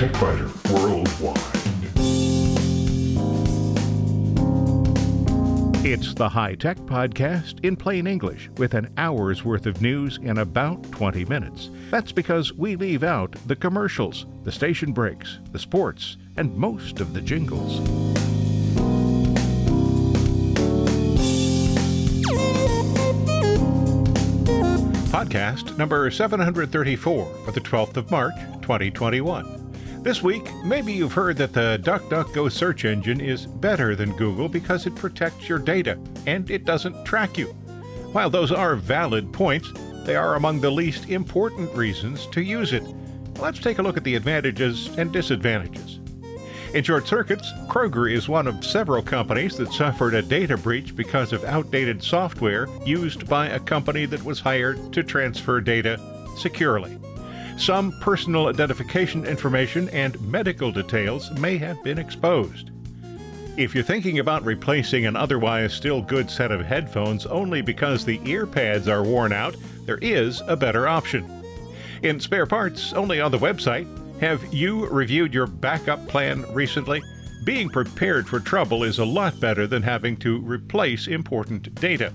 Worldwide. It's the High Tech Podcast in plain English with an hour's worth of news in about 20 minutes. That's because we leave out the commercials, the station breaks, the sports, and most of the jingles. Podcast number 734 for the 12th of March, 2021. This week, maybe you've heard that the DuckDuckGo search engine is better than Google because it protects your data and it doesn't track you. While those are valid points, they are among the least important reasons to use it. Let's take a look at the advantages and disadvantages. In short circuits, Kroger is one of several companies that suffered a data breach because of outdated software used by a company that was hired to transfer data securely. Some personal identification information and medical details may have been exposed. If you're thinking about replacing an otherwise still good set of headphones only because the ear pads are worn out, there is a better option. In spare parts, only on the website, have you reviewed your backup plan recently? Being prepared for trouble is a lot better than having to replace important data.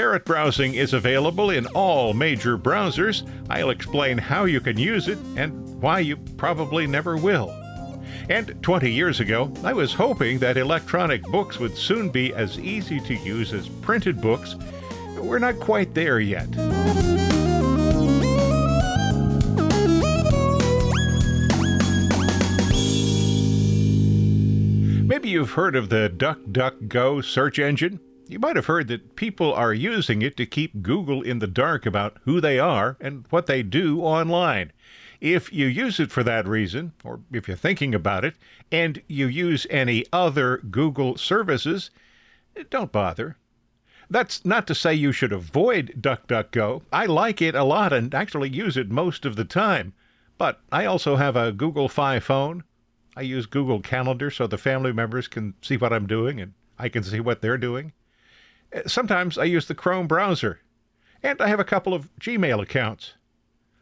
Caret browsing is available in all major browsers. I'll explain how you can use it and why you probably never will. And 20 years ago, I was hoping that electronic books would soon be as easy to use as printed books. We're not quite there yet. Maybe you've heard of the DuckDuckGo search engine. You might have heard that people are using it to keep Google in the dark about who they are and what they do online. If you use it for that reason, or if you're thinking about it, and you use any other Google services, don't bother. That's not to say you should avoid DuckDuckGo. I like it a lot and actually use it most of the time. But I also have a Google Fi phone I use Google Calendar so the family members can see what I'm doing and I can see what they're doing. Sometimes I use the Chrome browser, and I have a couple of Gmail accounts.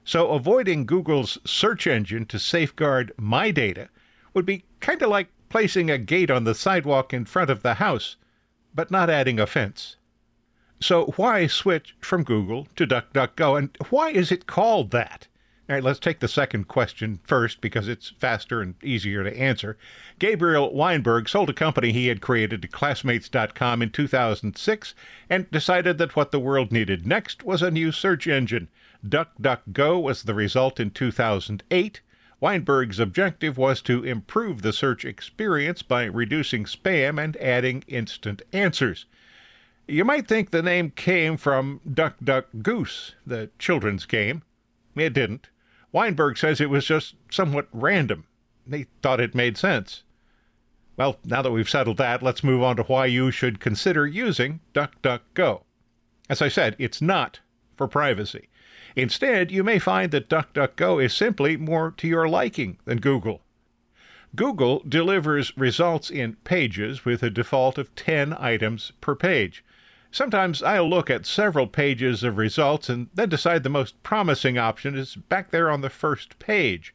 So avoiding Google's search engine to safeguard my data would be kind of like placing a gate on the sidewalk in front of the house, but not adding a fence. So why switch from Google to DuckDuckGo, and why is it called that? All right, let's take the second question first because it's faster and easier to answer. Gabriel Weinberg sold a company he had created to Classmates.com in 2006 and decided that what the world needed next was a new search engine. DuckDuckGo was the result in 2008. Weinberg's objective was to improve the search experience by reducing spam and adding instant answers. You might think the name came from Duck Duck Goose, the children's game. It didn't. Weinberg says it was just somewhat random. They thought it made sense. Well, now that we've settled that, let's move on to why you should consider using DuckDuckGo. As I said, it's not for privacy. Instead, you may find that DuckDuckGo is simply more to your liking than Google. Google delivers results in pages with a default of 10 items per page. Sometimes I'll look at several pages of results and then decide the most promising option is back there on the first page.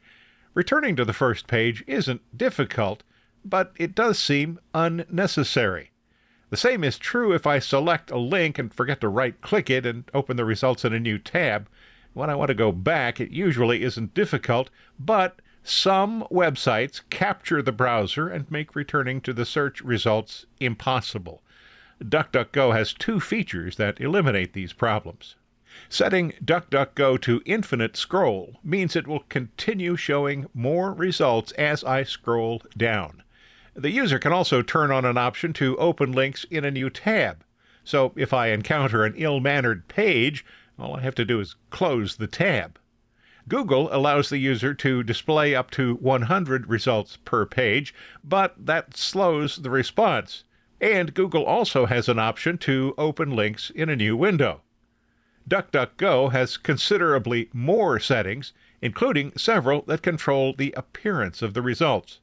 Returning to the first page isn't difficult, but it does seem unnecessary. The same is true if I select a link and forget to right click it and open the results in a new tab. When I want to go back, it usually isn't difficult, but some websites capture the browser and make returning to the search results impossible. DuckDuckGo has two features that eliminate these problems. Setting DuckDuckGo to infinite scroll means it will continue showing more results as I scroll down. The user can also turn on an option to open links in a new tab. So if I encounter an ill mannered page, all I have to do is close the tab. Google allows the user to display up to 100 results per page, but that slows the response. And Google also has an option to open links in a new window. DuckDuckGo has considerably more settings, including several that control the appearance of the results.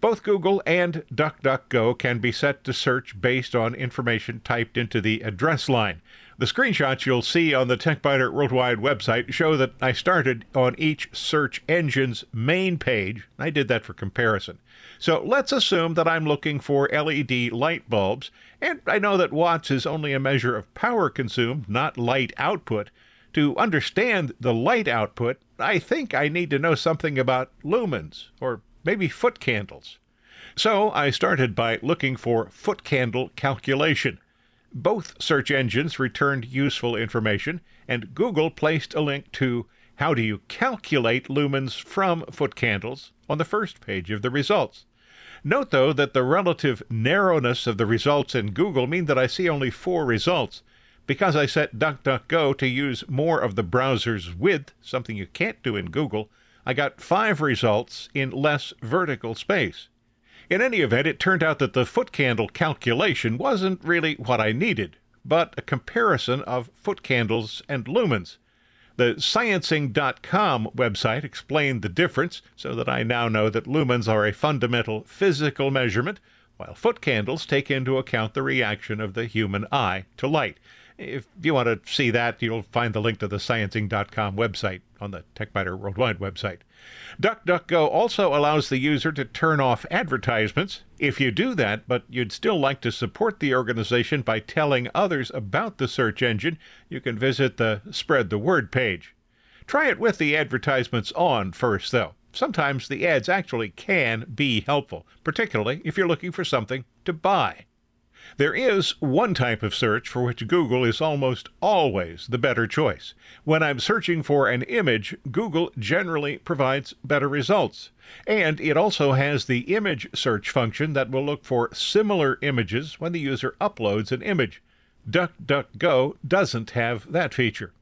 Both Google and DuckDuckGo can be set to search based on information typed into the address line. The screenshots you'll see on the TechByter Worldwide website show that I started on each search engine's main page. I did that for comparison. So let's assume that I'm looking for LED light bulbs, and I know that watts is only a measure of power consumed, not light output. To understand the light output, I think I need to know something about lumens, or maybe foot candles. So I started by looking for foot candle calculation. Both search engines returned useful information, and Google placed a link to how do you calculate lumens from foot candles on the first page of the results. Note, though, that the relative narrowness of the results in Google mean that I see only four results. Because I set DuckDuckGo to use more of the browser's width, something you can't do in Google, I got five results in less vertical space. In any event, it turned out that the foot candle calculation wasn't really what I needed, but a comparison of foot candles and lumens. The sciencing.com website explained the difference so that I now know that lumens are a fundamental physical measurement, while foot candles take into account the reaction of the human eye to light. If you want to see that, you'll find the link to the sciencing.com website on the TechByter Worldwide website. DuckDuckGo also allows the user to turn off advertisements. If you do that, but you'd still like to support the organization by telling others about the search engine, you can visit the Spread the Word page. Try it with the advertisements on first, though. Sometimes the ads actually can be helpful, particularly if you're looking for something to buy. There is one type of search for which Google is almost always the better choice. When I'm searching for an image, Google generally provides better results. And it also has the image search function that will look for similar images when the user uploads an image. DuckDuckGo doesn't have that feature.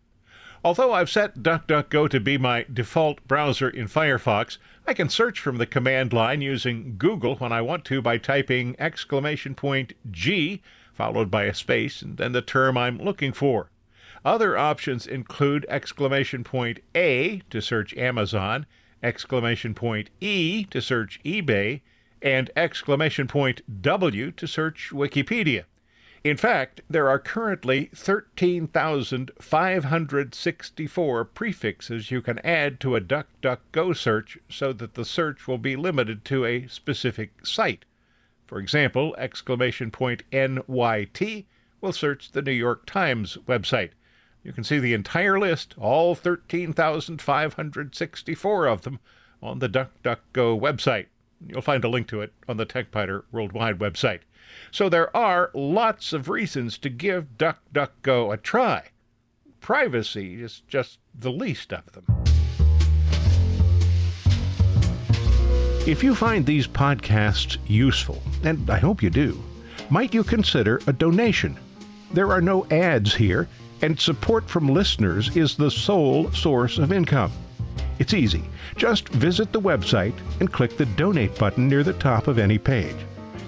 Although I've set DuckDuckGo to be my default browser in Firefox, I can search from the command line using Google when I want to by typing exclamation point G followed by a space and then the term I'm looking for. Other options include exclamation point A to search Amazon, exclamation point E to search eBay, and exclamation point W to search Wikipedia. In fact, there are currently 13,564 prefixes you can add to a DuckDuckGo search so that the search will be limited to a specific site. For example, exclamation point NYT will search the New York Times website. You can see the entire list, all 13,564 of them, on the DuckDuckGo website. You'll find a link to it on the TechByter Worldwide website. So there are lots of reasons to give DuckDuckGo a try. Privacy is just the least of them. If you find these podcasts useful, and I hope you do, might you consider a donation? There are no ads here, and support from listeners is the sole source of income. It's easy. Just visit the website and click the donate button near the top of any page.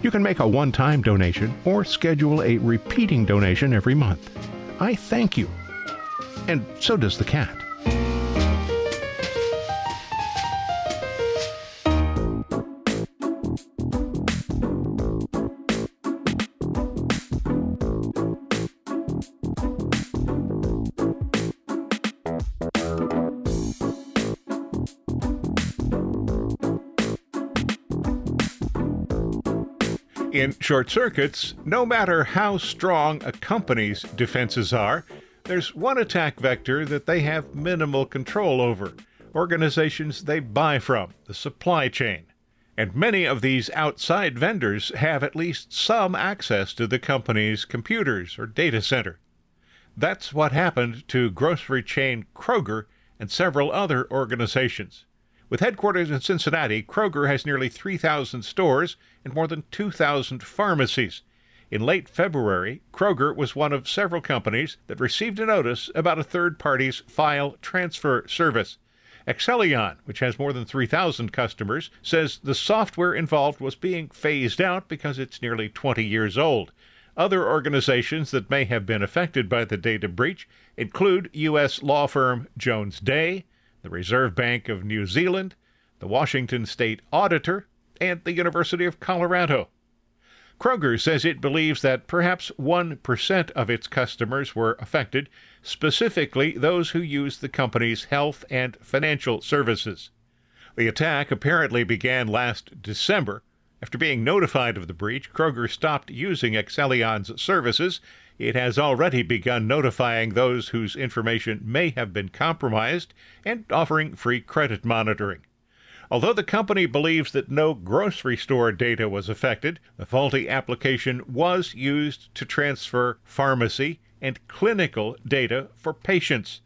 You can make a one time donation or schedule a repeating donation every month. I thank you. And so does the cat. In short circuits, no matter how strong a company's defenses are, there's one attack vector that they have minimal control over organizations they buy from, the supply chain. And many of these outside vendors have at least some access to the company's computers or data center. That's what happened to grocery chain Kroger and several other organizations. With headquarters in Cincinnati, Kroger has nearly 3,000 stores and more than 2,000 pharmacies. In late February, Kroger was one of several companies that received a notice about a third party's file transfer service. Accellion, which has more than 3,000 customers, says the software involved was being phased out because it's nearly 20 years old. Other organizations that may have been affected by the data breach include U.S. law firm Jones Day, the Reserve Bank of New Zealand, the Washington State Auditor, and the University of Colorado. Kroger says it believes that perhaps 1% of its customers were affected, specifically those who use the company's health and financial services. The attack apparently began last December. After being notified of the breach, Kroger stopped using Accellion's services. It has already begun notifying those whose information may have been compromised and offering free credit monitoring. Although the company believes that no grocery store data was affected, the faulty application was used to transfer pharmacy and clinical data for patients.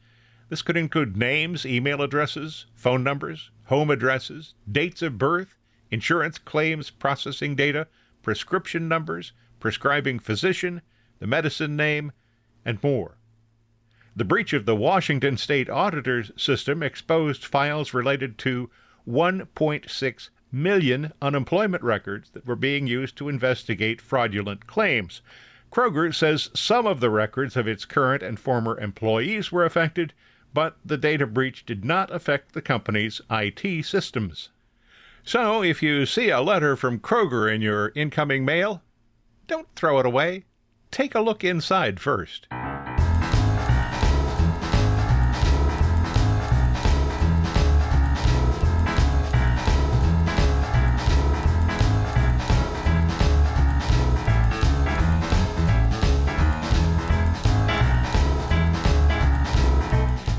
This could include names, email addresses, phone numbers, home addresses, dates of birth, insurance claims processing data, prescription numbers, prescribing physician, the medicine name, and more. The breach of the Washington State Auditor's system exposed files related to 1.6 million unemployment records that were being used to investigate fraudulent claims. Kroger says some of the records of its current and former employees were affected, but the data breach did not affect the company's IT systems. So, if you see a letter from Kroger in your incoming mail, don't throw it away. Take a look inside first.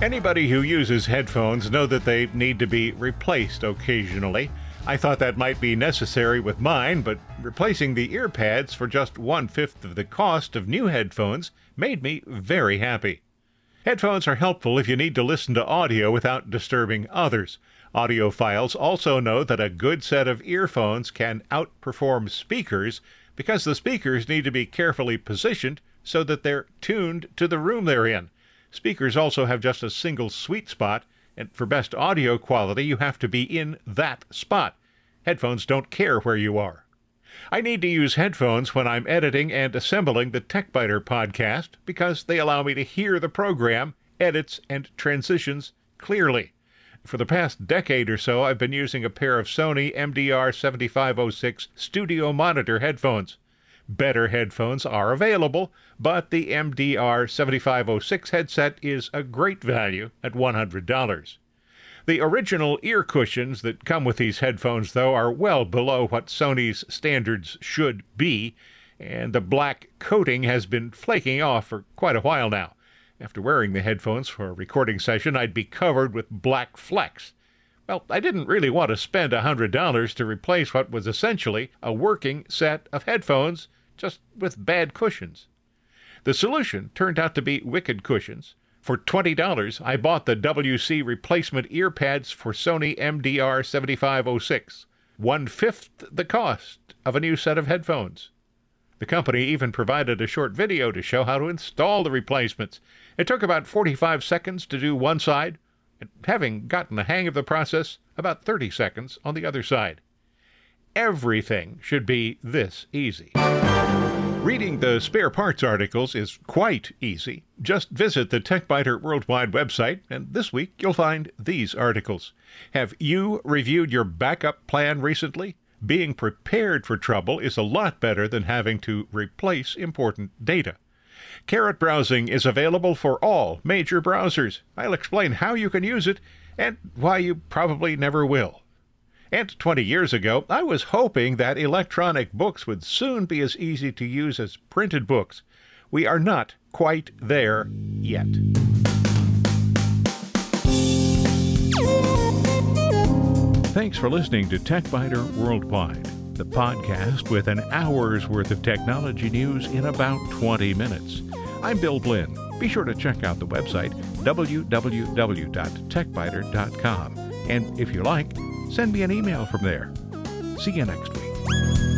Anybody who uses headphones know that they need to be replaced occasionally. I thought that might be necessary with mine, but replacing the ear pads for just one fifth of the cost of new headphones made me very happy. Headphones are helpful if you need to listen to audio without disturbing others. Audiophiles also know that a good set of earphones can outperform speakers because the speakers need to be carefully positioned so that they're tuned to the room they're in. Speakers also have just a single sweet spot, and for best audio quality, you have to be in that spot. Headphones don't care where you are. I need to use headphones when I'm editing and assembling the TechByter podcast because they allow me to hear the program, edits, and transitions clearly. For the past decade or so, I've been using a pair of Sony MDR 7506 studio monitor headphones. Better headphones are available, but the MDR 7506 headset is a great value at $100. The original ear cushions that come with these headphones, though, are well below what Sony's standards should be, and the black coating has been flaking off for quite a while now. After wearing the headphones for a recording session, I'd be covered with black flecks. Well, I didn't really want to spend a $100 to replace what was essentially a working set of headphones, just with bad cushions. The solution turned out to be Wicked Cushions. For $20, I bought the WC replacement ear pads for Sony MDR 7506, one fifth the cost of a new set of headphones. The company even provided a short video to show how to install the replacements. It took about 45 seconds to do one side, and having gotten the hang of the process, about 30 seconds on the other side. Everything should be this easy. Reading the spare parts articles is quite easy. Just visit the TechByter Worldwide website, and this week you'll find these articles. Have you reviewed your backup plan recently? Being prepared for trouble is a lot better than having to replace important data. Caret browsing is available for all major browsers. I'll explain how you can use it and why you probably never will. And 20 years ago, I was hoping that electronic books would soon be as easy to use as printed books. We are not quite there yet. Thanks for listening to TechByter Worldwide, the podcast with an hour's worth of technology news in about 20 minutes. I'm Bill Blinn. Be sure to check out the website www.techbyter.com. And if you like, send me an email from there. See you next week.